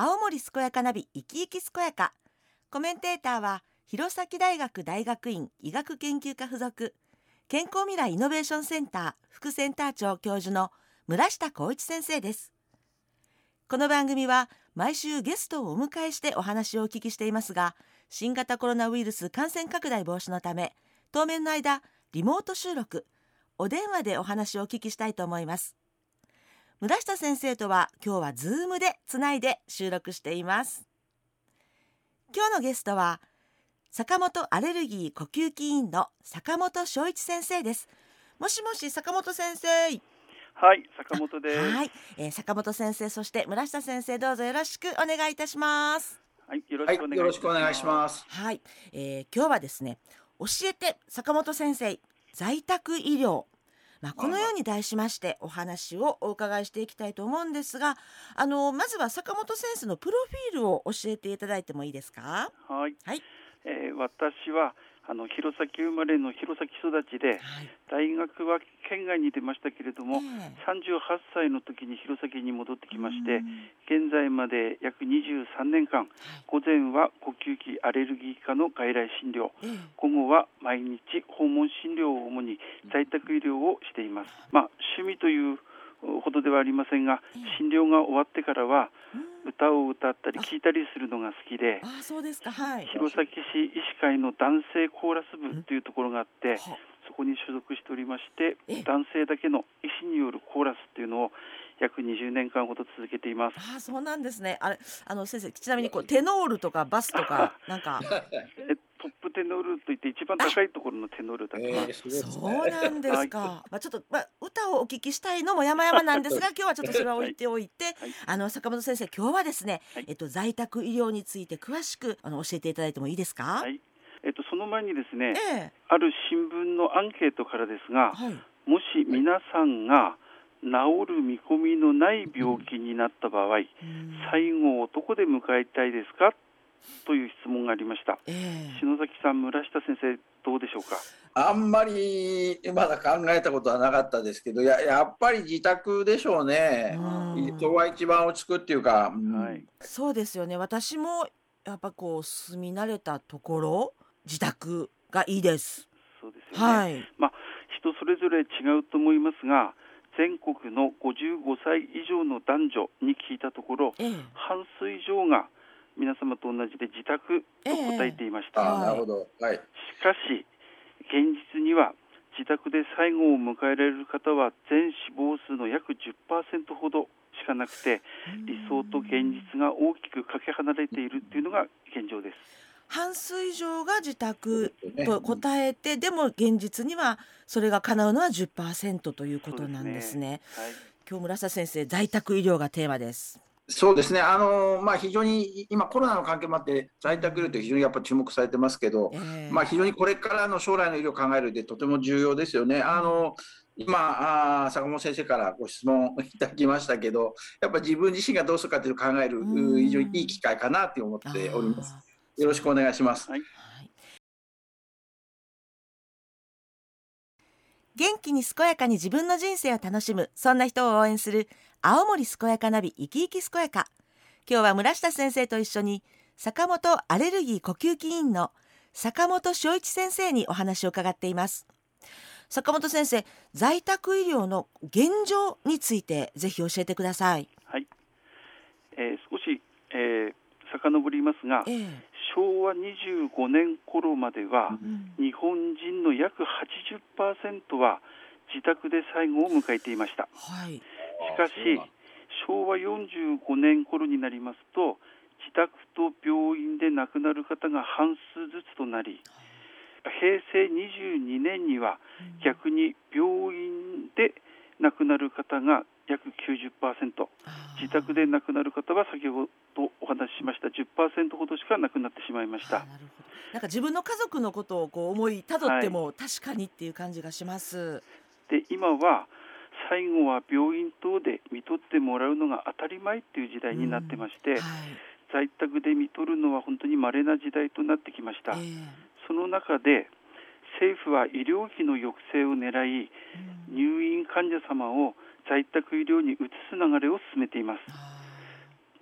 青森健やかナビ生き生き健やか。コメンテーターは弘前大学大学院医学研究科附属。健康未来イノベーションセンター副センター長教授の村下光一先生です。この番組は毎週ゲストをお迎えしてお話をお聞きしていますが新型コロナウイルス感染拡大防止のため当面の間リモート収録お電話でお話をお聞きしたいと思います。村下先生とは今日はズームでつないで収録しています。今日のゲストは坂本アレルギー呼吸器医院の坂本翔一先生です。もしもし坂本先生。はい坂本です。はい、えー、坂本先生そして村下先生どうぞよろしくお願いいたします。はいよろしくお願いします。はい、えー、今日はですね教えて坂本先生在宅医療まあ、このように題しましてお話をお伺いしていきたいと思うんですがあのまずは坂本先生のプロフィールを教えていただいてもいいですか？はい、はい。えー、私はあの弘前生まれの弘前育ちで、はい、大学は県外に出ましたけれども、えー、38歳の時に弘前に戻ってきまして、現在まで約23年間、午前は呼吸器アレルギー科の外来診療、えー、午後は毎日訪問診療を主に在宅医療をしています。まあ、趣味というほどではありませんが、診療が終わってからは歌を歌ったり聴いたりするのが好きで、あそうですか、はい、弘前市医師会の男性コーラス部というところがあって、そこに所属しておりまして、男性だけの医師によるコーラスっていうのを約20年間ほど続けています。あそうなんですね。あれあの先生ちなみにこうテノールとかバスとか なんか。トップテノールといって一番高いところのテノールだけ、えー、そうなんですか。はい、まあちょっとまあ歌をお聞きしたいのも山々なんですが、今日はちょっとそれは置いておいて、はい、あの坂本先生今日はですね、はい、えっと在宅医療について詳しくあの教えていただいてもいいですか？はい。えっとその前にですね、えー、ある新聞のアンケートからですが、はい、もし皆さんが治る見込みのない病気になった場合、最後をどこで迎えたいですか？という質問がありました、えー、篠崎さん村下先生どうでしょうか？あんまりまだ考えたことはなかったですけどややっぱり自宅でしょうね。人は一番落ち着くっていうか、うん、はい、そうですよね。私もやっぱこう住み慣れたところ自宅がいいです。そうですよね、はい、まあ人それぞれ違うと思いますが全国の55歳以上の男女に聞いたところ、ええ、半数以上が皆様と同じで自宅と答えていました、えー、なるほど、はい、しかし現実には自宅で最後を迎えられる方は全死亡数の約10%ほどしかなくて理想と現実が大きくかけ離れているというのが現状です。半数以上が自宅と答えて、でも現実にはそれが叶うのは10%ということなんですね。すね。はい、今日村瀬先生在宅医療がテーマです。そうですね、あのまあ、非常に今、コロナの関係もあって、在宅医療って非常にやっぱ注目されてますけど、えー、まあ、非常にこれからの将来の医療を考えるでとても重要ですよね。あの今あ、坂本先生からご質問いただきましたけど、やっぱり自分自身がどうするかというのを考える、非常にいい機会かなと思っております。よろしくお願いします。はい元気に健やかに自分の人生を楽しむそんな人を応援する青森健やかナビ生き生き健やか。今日は村下先生と一緒に坂本アレルギー呼吸器医院の坂本翔一先生にお話を伺っています。坂本先生在宅医療の現状についてぜひ教えてください。はい、えー、少し、えー、遡りますが、えー、昭和25年頃までは、うん、日本人の約80%は自宅で最後を迎えていました、はい、しかし昭和45年頃になりますと自宅と病院で亡くなる方が半数ずつとなり平成22年には逆に病院で亡くなる方が約90%自宅で亡くなる方は先ほどお話ししました。10%ほどしか亡くなってしまいました。なんか自分の家族のことをこう思いたどっても確かにっていう感じがします。はい、で今は最後は病院等で見とってもらうのが当たり前っていう時代になってまして、うん。はい、在宅で見とるのは本当に稀な時代となってきました。えー、その中で政府は医療費の抑制を狙い、うん、入院患者様を在宅医療に移す流れを進めています。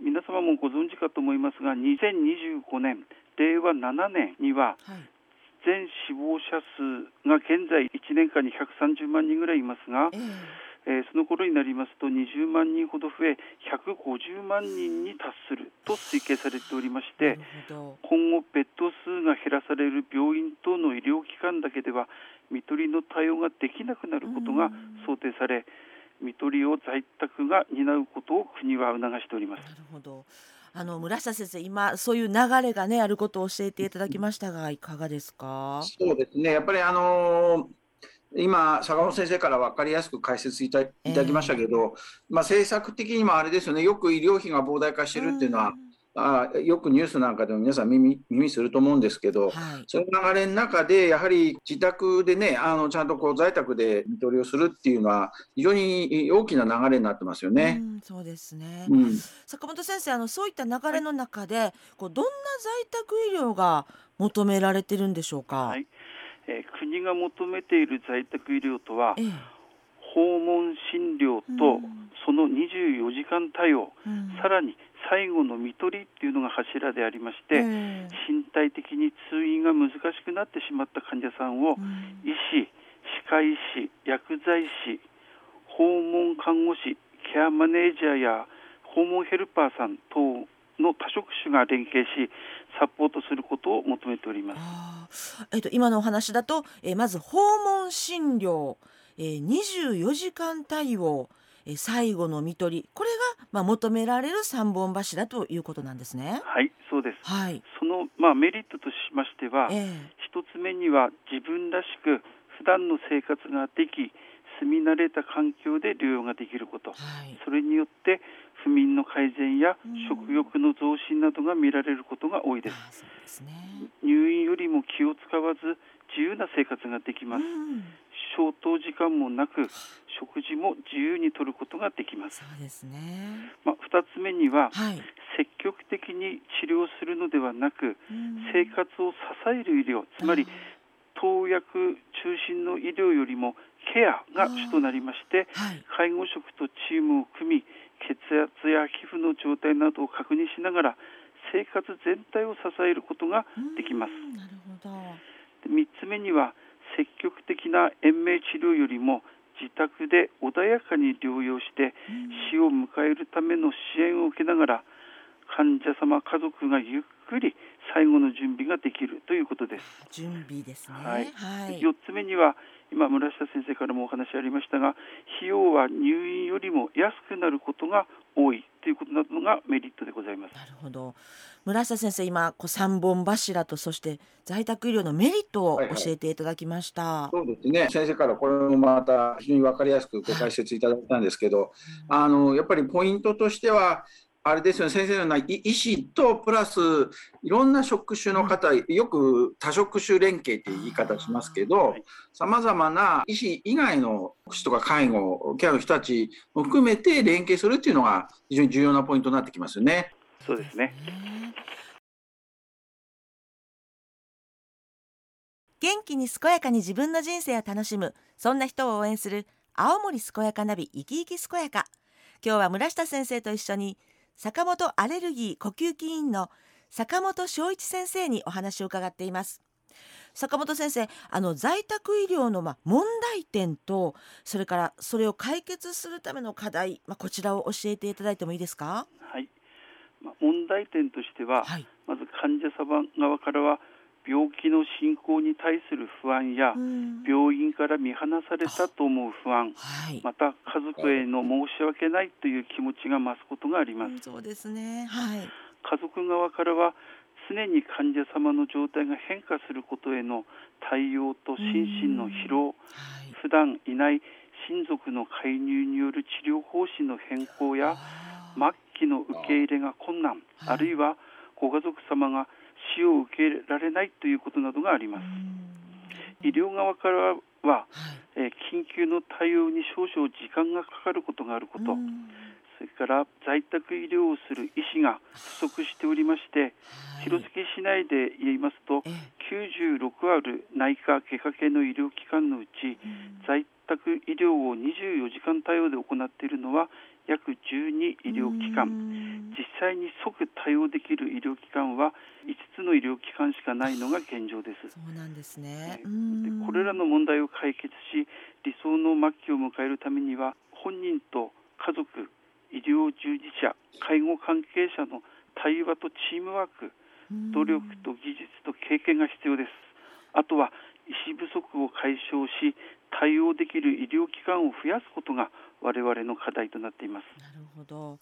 皆様もご存知かと思いますが2025年令和7年には、全死亡者数が現在1年間に130万人ぐらいいますが、えーえー、その頃になりますと20万人ほど増え150万人に達すると推計されておりまして今後ベッド数が減らされる病院等の医療機関だけでは看取りの対応ができなくなることが想定され看取りを在宅が担うことを国は促しております。なるほど。あの村下先生今そういう流れがねあることを教えていただきましたがいかがですか？そうですね。やっぱりあのー今、坂本先生から分かりやすく解説いたいただきましたけど、えー、まあ、政策的にもあれですよね、よく医療費が膨大化してるっていうのは、あよくニュースなんかでも皆さん耳耳すると思うんですけど、はい、そういう流れの中で、やはり自宅でね、あのちゃんとこう在宅で看取りをするっていうのは、非常に大きな流れになってますよね。うん、そうですね、うん、坂本先生あの、そういった流れの中で、こうどんな在宅医療が求められてるんでしょうか？はい。えー、国が求めている在宅医療とは、ええ、訪問診療と、その24時間対応、うん、さらに最後の看取りっていうのが柱でありまして、え、身体的に通院が難しくなってしまった患者さんを、うん、医師、歯科医師、薬剤師、訪問看護師、ケアマネージャーや訪問ヘルパーさん等の多職種が連携しサポートすることを求めております。えっと、今のお話だと、えー、まず訪問診療、えー、24時間対応、えー、最後の看取りこれが、まあ、求められる三本柱ということなんですね。はいそうです、はい、その、まあ、メリットとしましては、えー、一つ目には自分らしく普段の生活ができ住み慣れた環境で療養ができること、はい、それによって不眠の改善や食欲の増進などが見られることが多いです。ですね、入院よりも気を使わず自由な生活ができます。消灯時間もなく食事も自由にとることができます。そうですね。まあ二つ目には、はい、積極的に治療するのではなく、生活を支える医療、つまり投薬中心の医療よりもケアが主となりまして、はい、介護職とチームを組み血圧や皮膚の状態などを確認しながら生活全体を支えることができます。なるほど。3つ目には積極的な延命治療よりも自宅で穏やかに療養して死を迎えるための支援を受けながら患者様家族がゆっくり最後の準備ができるということです。準備ですね。はい。はい、4つ目には今村下先生からもお話ありましたが費用は入院よりも安くなることが多いということなどがメリットでございます。なるほど。村下先生今こう3本柱とそして在宅医療のメリットを教えていただきました、はいはい、そうですね。先生からこれもまた非常に分かりやすくご解説いただいたんですけど、はい、あのやっぱりポイントとしてはあれですよね、先生のような医師とプラスいろんな職種の方、よく多職種連携っていう言い方しますけど、さまざまな医師以外の福祉とか介護、ケアの人たちも含めて連携するっていうのが非常に重要なポイントになってきますよね。そうですね。元気に健やかに自分の人生を楽しむそんな人を応援する青森健やかナビ生き生き健やか今日は村下先生と一緒に坂本アレルギー呼吸器医院の坂本翔一先生にお話を伺っています。坂本先生あの在宅医療のま問題点とそれからそれを解決するための課題、まこちらを教えていただいてもいいですか？はい、ま問題点としては、はい、まず患者様側からは病気の進行に対する不安や、病院から見放されたと思う不安、はい、また家族への申し訳ないという気持ちが増すことがあります。そうですね、はい、家族側からは常に患者様の状態が変化することへの対応と心身の疲労、はい、普段いない親族の介入による治療方針の変更や末期の受け入れが困難、あるいはご家族様が死を受けられないということなどがあります。医療側からは、えー、緊急の対応に少々時間がかかることがあること、それから在宅医療をする医師が不足しておりまして、広槻市内で言いますと、96ある内科外科系の医療機関のうち、在宅医療を24時間対応で行っているのは約12医療機関。実際に即対応できる医療機関は5つの医療機関しかないのが現状です。そうなんですね。でこれらの問題を解決し理想の末期を迎えるためには本人と家族医療従事者介護関係者の対話とチームワーク努力と技術と経験が必要です。あとは医師不足を解消し対応できる医療機関を増やすことが我々の課題となっています。なるほど。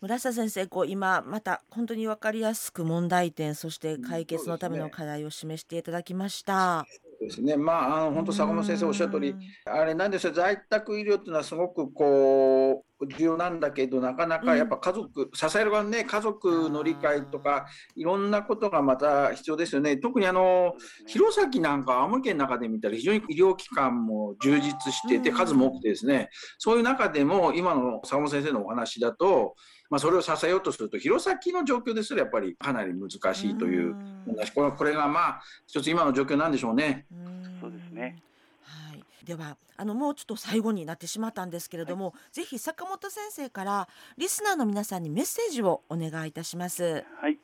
村下先生こう今また本当に分かりやすく問題点そして解決のための課題を示していただきました。ですね、まあ、あの本当、坂本先生おっしゃる通り、あれなんですよ、在宅医療っていうのはすごくこう重要なんだけど、なかなかやっぱ家族、うん、支える側ね、家族の理解とか、いろんなことがまた必要ですよね、特にあの弘前なんか、青森県の中で見たら、非常に医療機関も充実してて、数も多くてですね、そういう中でも、今の坂本先生のお話だと、まあ、それを支えようとすると、弘前の状況ですらやっぱりかなり難しいという。話、これこれがまあ、一つ今の状況なんでしょうね。そうですね。はい。ではあのもうちょっと最後になってしまったんですけれども、はい、ぜひ坂本先生からリスナーの皆さんにメッセージをお願いいたします。はい、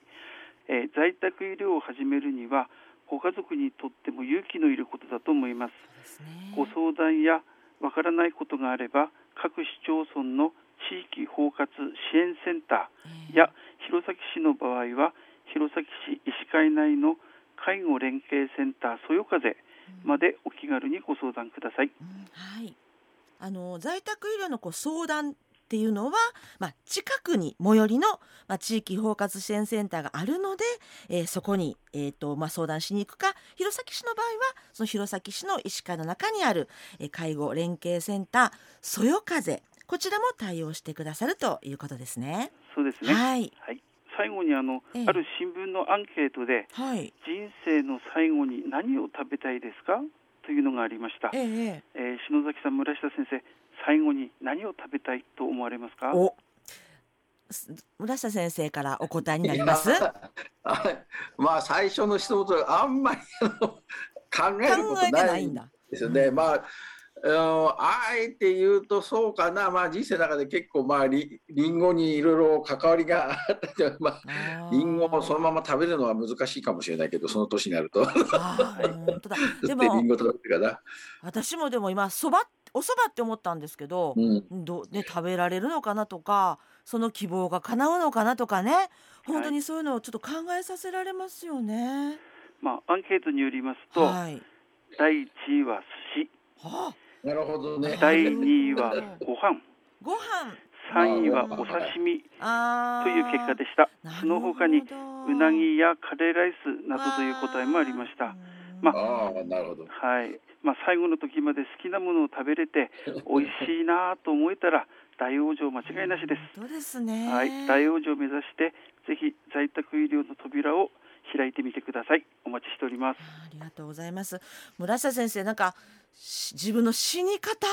えー、在宅医療を始めるにはご家族にとっても勇気のいることだと思います。すね、ご相談やわからないことがあれば各市町村の地域包括支援センターや弘前市の場合は弘前市医師会内の介護連携センターそよ風までお気軽にご相談ください。うん、はい。あの在宅医療のこう相談っていうのは、まあ、近くに最寄りの、まあ、地域包括支援センターがあるので、えー、そこに、えーとまあ、相談しに行くか弘前市の場合はその弘前市の医師会の中にある、えー、介護連携センターそよ風こちらも対応してくださるということですね。そうですね。はい。はい、最後にあの、ええ、ある新聞のアンケートで、はい、人生の最後に何を食べたいですか？というのがありました。えええー、篠崎さん、村下先生、最後に何を食べたいと思われますか？村下先生からお答えになります？まあ最初の一言あんまり考えることないんですよね。うん、まああえて言うとそうかな、まあ、人生の中で結構、まあ、りりんごにいろいろ関わりがあったり、まあ、りんごをそのまま食べるのは難しいかもしれないけどその年になると。本当だ。でもリンゴ食べるかな。私もでも今そばおそばって思ったんですけど,、うん、どね、食べられるのかなとかその希望が叶うのかなとかね。本当にそういうのをちょっと考えさせられますよね。まあ、アンケートによりますと、はい、第1位は寿司。はあなるほどね。第2位は ご飯。ご飯。3位はお刺身という結果でした。その他にうなぎやカレーライスなどという答えもありました。まあ、あなるほど。はい。まあ最後の時まで好きなものを食べれて美味しいなと思えたら大往生間違いなしです。そうですね。はい。大往生を目指してぜひ在宅医療の扉を開いてみてくださいお待ちしておりますありがとうございます村下先生なんか自分の死に方？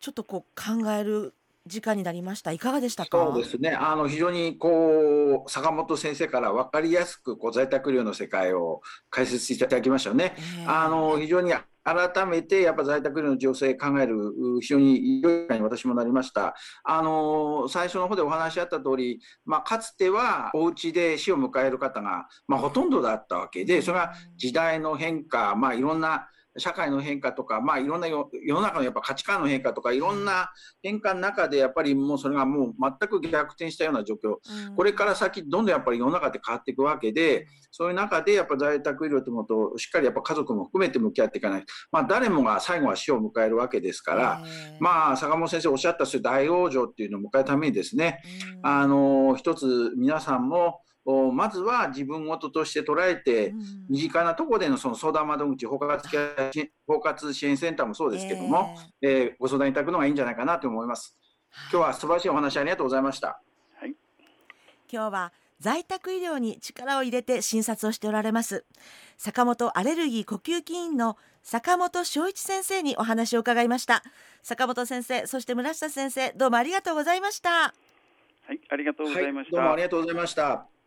ちょっとこう考える時間になりました。いかがでしたか？そうですね。あの非常にこう坂本先生から分かりやすくこう在宅医療の世界を解説していただきましたよね、えー、あの非常に改めてやっぱ在宅医療の情勢考える非常に良いに私もなりました。あの最初の方でお話しあった通り、まあ、かつてはお家で死を迎える方が、まあ、ほとんどだったわけでそれが時代の変化、まあ、いろんな社会の変化とか、まあ、いろんな世の中のやっぱ価値観の変化とかいろんな変化の中でやっぱりもうそれがもう全く逆転したような状況、うん、これから先どんどんやっぱり世の中って変わっていくわけでそういう中でやっぱ在宅医療というものとしっかりやっぱ家族も含めて向き合っていかない、まあ、誰もが最後は死を迎えるわけですから、まあ、坂本先生おっしゃったそういう大往生っていうのを迎えるためにですね、うん、あの一つ皆さんもまずは自分事として捉えて、身近なところでのその相談窓口包括包括支援センターもそうですけども、えー、えー、ご相談いただくのがいいんじゃないかなと思います。今日は素晴らしいお話ありがとうございました。はい、今日は在宅医療に力を入れて診察をしておられます。坂本アレルギー呼吸器医院の坂本翔一先生にお話を伺いました。坂本先生そして村下先生どうもありがとうございました。はいありがとうございました、はい、どうもありがとうございました